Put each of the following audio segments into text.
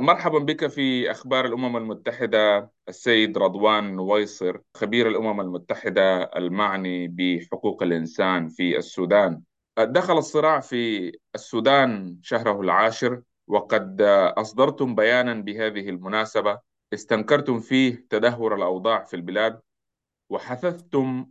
مرحبا بك في أخبار الأمم المتحدة السيد رضوان نويصر خبير الأمم المتحدة المعني بحقوق الإنسان في السودان. دخل الصراع في السودان شهره العاشر وقد أصدرتم بيانا بهذه المناسبة. استنكرتم فيه تدهور الأوضاع في البلاد وحثثتم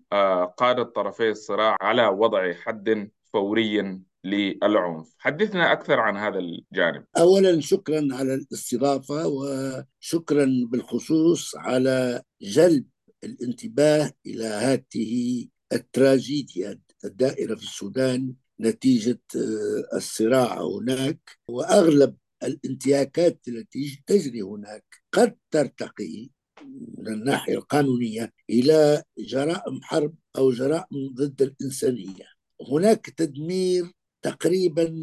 قادة طرفي الصراع على وضع حد فوري للعنف. حدثنا أكثر عن هذا الجانب. أولا شكرا على الاستضافة وشكرا بالخصوص على جلب الانتباه إلى هذه التراجيديا الدائرة في السودان نتيجة الصراع هناك وأغلب الانتهاكات التي تجري هناك قد ترتقي من الناحية القانونية إلى جرائم حرب أو جرائم ضد الإنسانية. هناك تدمير تقريبا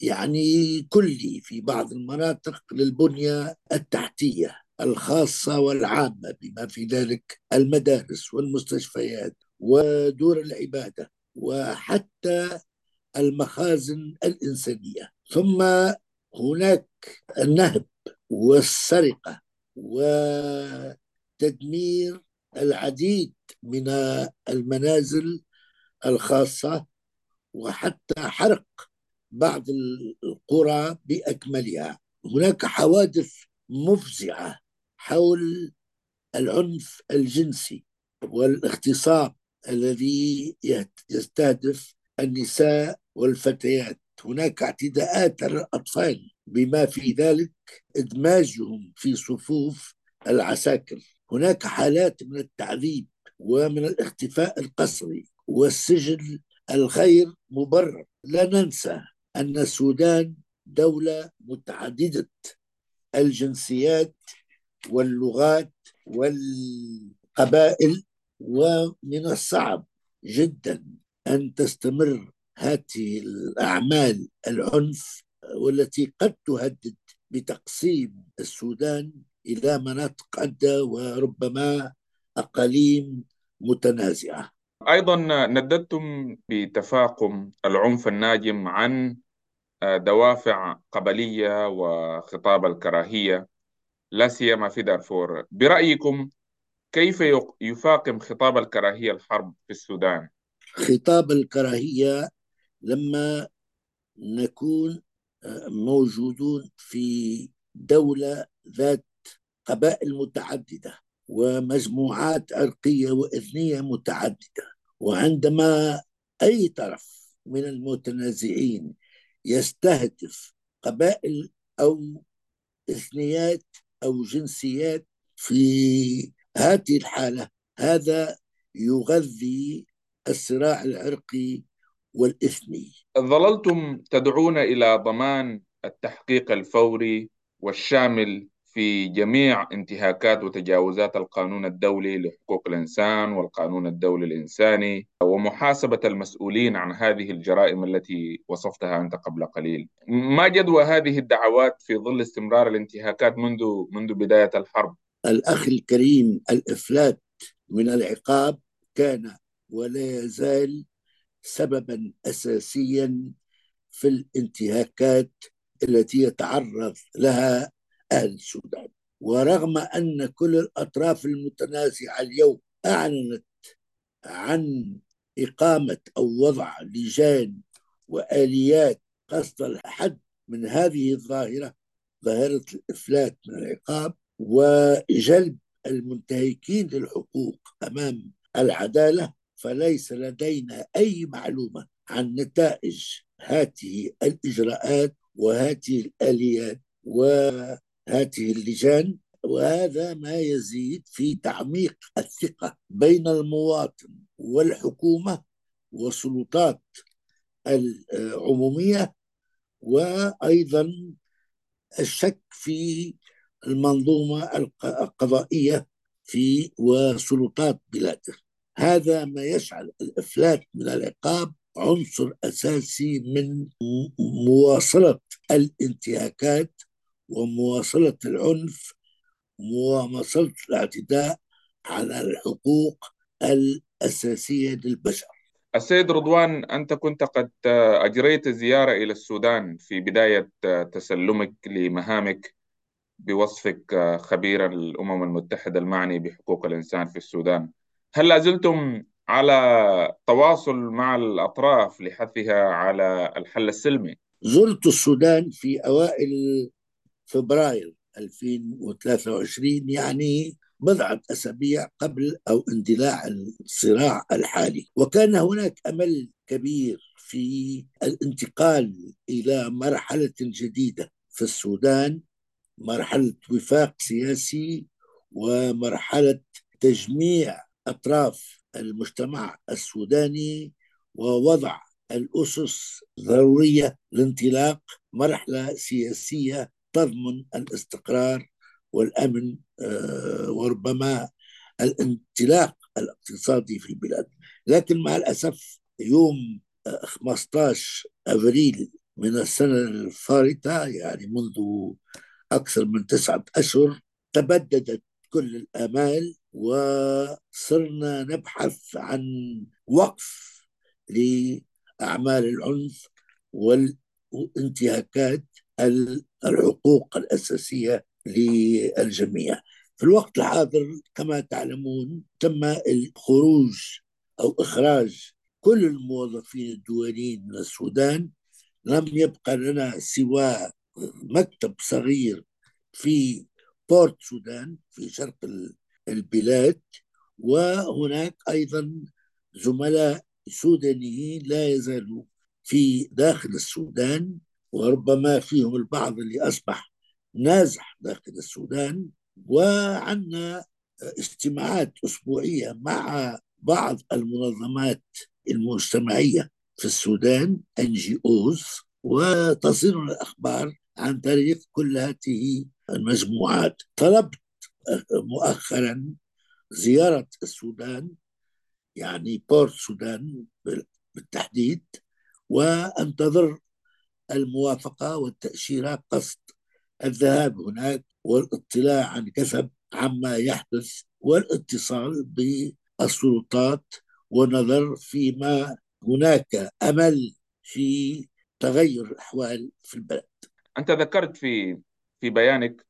يعني كلي في بعض المناطق للبنية التحتية الخاصة والعامة بما في ذلك المدارس والمستشفيات ودور العبادة وحتى المخازن الإنسانية. ثم هناك النهب والسرقة وتدمير العديد من المنازل الخاصة وحتى حرق بعض القرى بأكملها. هناك حوادث مفزعة حول العنف الجنسي والاغتصاب الذي يستهدف النساء والفتيات. هناك اعتداءات على الأطفال بما في ذلك إدماجهم في صفوف العساكر. هناك حالات من التعذيب ومن الاختفاء القسري والسجن الغير مبرر. لا ننسى أن السودان دولة متعددة. الجنسيات واللغات والقبائل ومن الصعب جدا أن تستمر هذه الأعمال العنف والتي قد تهدد بتقسيم السودان إلى مناطق عدة وربما أقاليم متنازعة. أيضا نددتم بتفاقم العنف الناجم عن دوافع قبلية وخطاب الكراهية لا سيما في دارفور برأيكم كيف يفاقم خطاب الكراهية الحرب في السودان؟ خطاب الكراهية لما نكون موجودون في دولة ذات قبائل متعددة ومجموعات عرقية وإثنية متعددة وعندما أي طرف من المتنازعين يستهدف قبائل أو إثنيات أو جنسيات في هذه الحالة هذا يغذي الصراع العرقي والإثني. ظللتم تدعون إلى ضمان التحقيق الفوري والشامل في جميع انتهاكات وتجاوزات القانون الدولي لحقوق الإنسان والقانون الدولي الإنساني ومحاسبة المسؤولين عن هذه الجرائم التي وصفتها أنت قبل قليل. ما جدوى هذه الدعوات في ظل استمرار الانتهاكات منذ منذ بداية الحرب؟ الأخ الكريم الإفلات من العقاب كان ولا يزال سببا أساسيا في الانتهاكات التي يتعرض لها أهل السودان ورغم أن كل الأطراف المتنازعة اليوم أعلنت عن إقامة أو وضع لجان وآليات قصد الحد من هذه الظاهرة ظاهرة الإفلات من العقاب وجلب المنتهكين للحقوق أمام العدالة فليس لدينا أي معلومة عن نتائج هذه الإجراءات وهذه الآليات و هذه اللجان وهذا ما يزيد في تعميق الثقة بين المواطن والحكومة والسلطات العمومية وأيضا الشك في المنظومة القضائية في وسلطات بلاده. هذا ما يجعل الإفلات من العقاب عنصر أساسي من مواصلة الانتهاكات ومواصلة العنف ومواصلة الاعتداء على الحقوق الأساسية للبشر السيد رضوان أنت كنت قد أجريت زيارة إلى السودان في بداية تسلمك لمهامك بوصفك خبير الأمم المتحدة المعني بحقوق الإنسان في السودان هل لازلتم على تواصل مع الأطراف لحثها على الحل السلمي؟ زرت السودان في أوائل فبراير 2023 يعني بضعة أسابيع قبل أو اندلاع الصراع الحالي. وكان هناك أمل كبير في الانتقال إلى مرحلة جديدة في السودان مرحلة وفاق سياسي ومرحلة تجميع أطراف المجتمع السوداني ووضع الأسس ضرورية لانطلاق مرحلة سياسية تضمن الاستقرار والأمن آه، وربما الانطلاق الاقتصادي في البلاد. لكن مع الأسف يوم 15 أبريل من السنة الفارطة يعني منذ أكثر من تسعة أشهر تبددت كل الآمال وصرنا نبحث عن وقف لأعمال العنف والانتهاكات الحقوق الأساسية للجميع. في الوقت الحاضر كما تعلمون تم الخروج أو إخراج كل الموظفين الدوليين من السودان. لم يبقى لنا سوى مكتب صغير في بورت سودان في شرق البلاد. وهناك أيضا زملاء سودانيين لا يزالوا في داخل السودان. وربما فيهم البعض اللي أصبح نازح داخل السودان وعندنا اجتماعات أسبوعية مع بعض المنظمات المجتمعية في السودان إن جي أوز وتصلنا الأخبار عن طريق كل هذه المجموعات. طلبت مؤخرا زيارة السودان يعني بورت السودان بالتحديد وأنتظر الموافقة والتأشيرة قصد الذهاب هناك والاطلاع عن كثب عما يحدث والاتصال بالسلطات ونظر فيما هناك أمل في تغير الأحوال في البلد. أنت ذكرت في في بيانك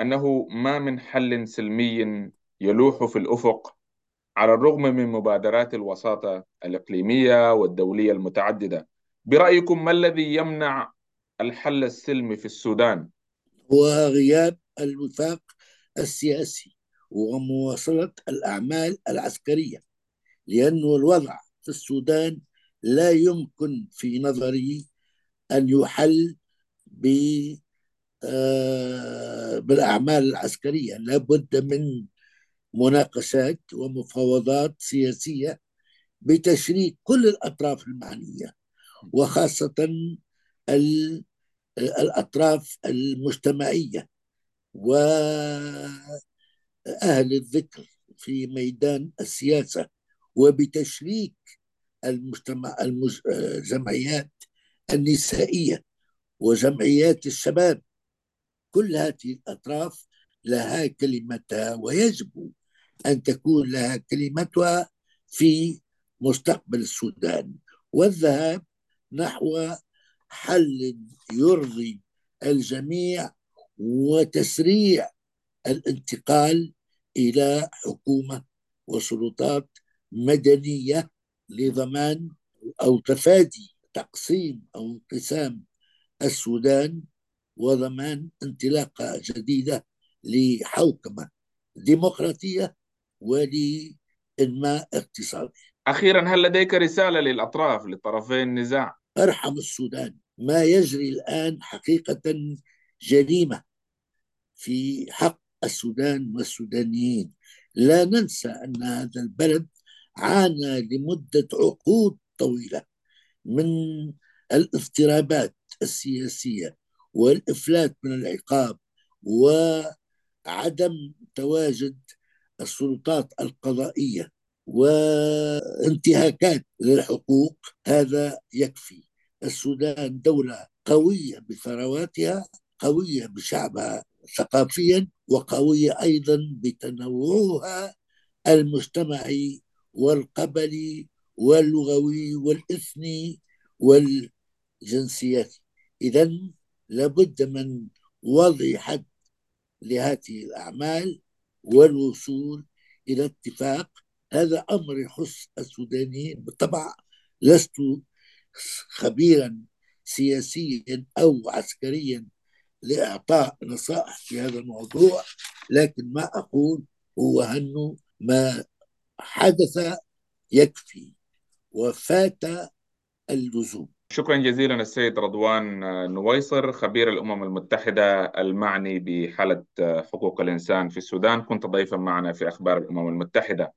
أنه ما من حل سلمي يلوح في الأفق على الرغم من مبادرات الوساطة الإقليمية والدولية المتعددة. برأيكم ما الذي يمنع الحل السلمي في السودان؟ هو غياب الوفاق السياسي ومواصلة الأعمال العسكرية لأنه الوضع في السودان لا يمكن في نظري أن يحل ب آه، بالأعمال العسكرية لابد من مناقشات ومفاوضات سياسية بتشريك كل الأطراف المعنية وخاصة الأطراف المجتمعية وأهل الذكر في ميدان السياسة وبتشريك المجتمع الجمعيات النسائية وجمعيات الشباب. كل هذه الأطراف لها كلمتها ويجب أن تكون لها كلمتها في مستقبل السودان. والذهاب نحو حل يرضي الجميع وتسريع الانتقال إلى حكومة وسلطات مدنية لضمان أو تفادي تقسيم أو انقسام السودان وضمان انطلاقة جديدة لحوكمة ديمقراطية ولإنماء اقتصادي. أخيرا هل لديك رسالة للأطراف لطرفي النزاع؟ أرحم السودان، ما يجري الآن حقيقة جريمة في حق السودان والسودانيين، لا ننسى أن هذا البلد عانى لمدة عقود طويلة من الاضطرابات السياسية والإفلات من العقاب وعدم تواجد السلطات القضائية. وانتهاكات للحقوق هذا يكفي. السودان دولة قوية بثرواتها قوية بشعبها ثقافيا وقوية أيضا بتنوعها المجتمعي والقبلي واللغوي والإثني والجنسياتي. إذا لابد من وضع حد لهذه الأعمال والوصول إلى اتفاق هذا أمر يخص السودانيين. بالطبع لست خبيرا سياسيا أو عسكريا لإعطاء نصائح في هذا الموضوع لكن ما أقول هو أنه ما حدث يكفي وفات اللزوم. شكرا جزيلا السيد رضوان نويصر خبير الأمم المتحدة المعني بحالة حقوق الإنسان في السودان. كنت ضيفا معنا في أخبار الأمم المتحدة.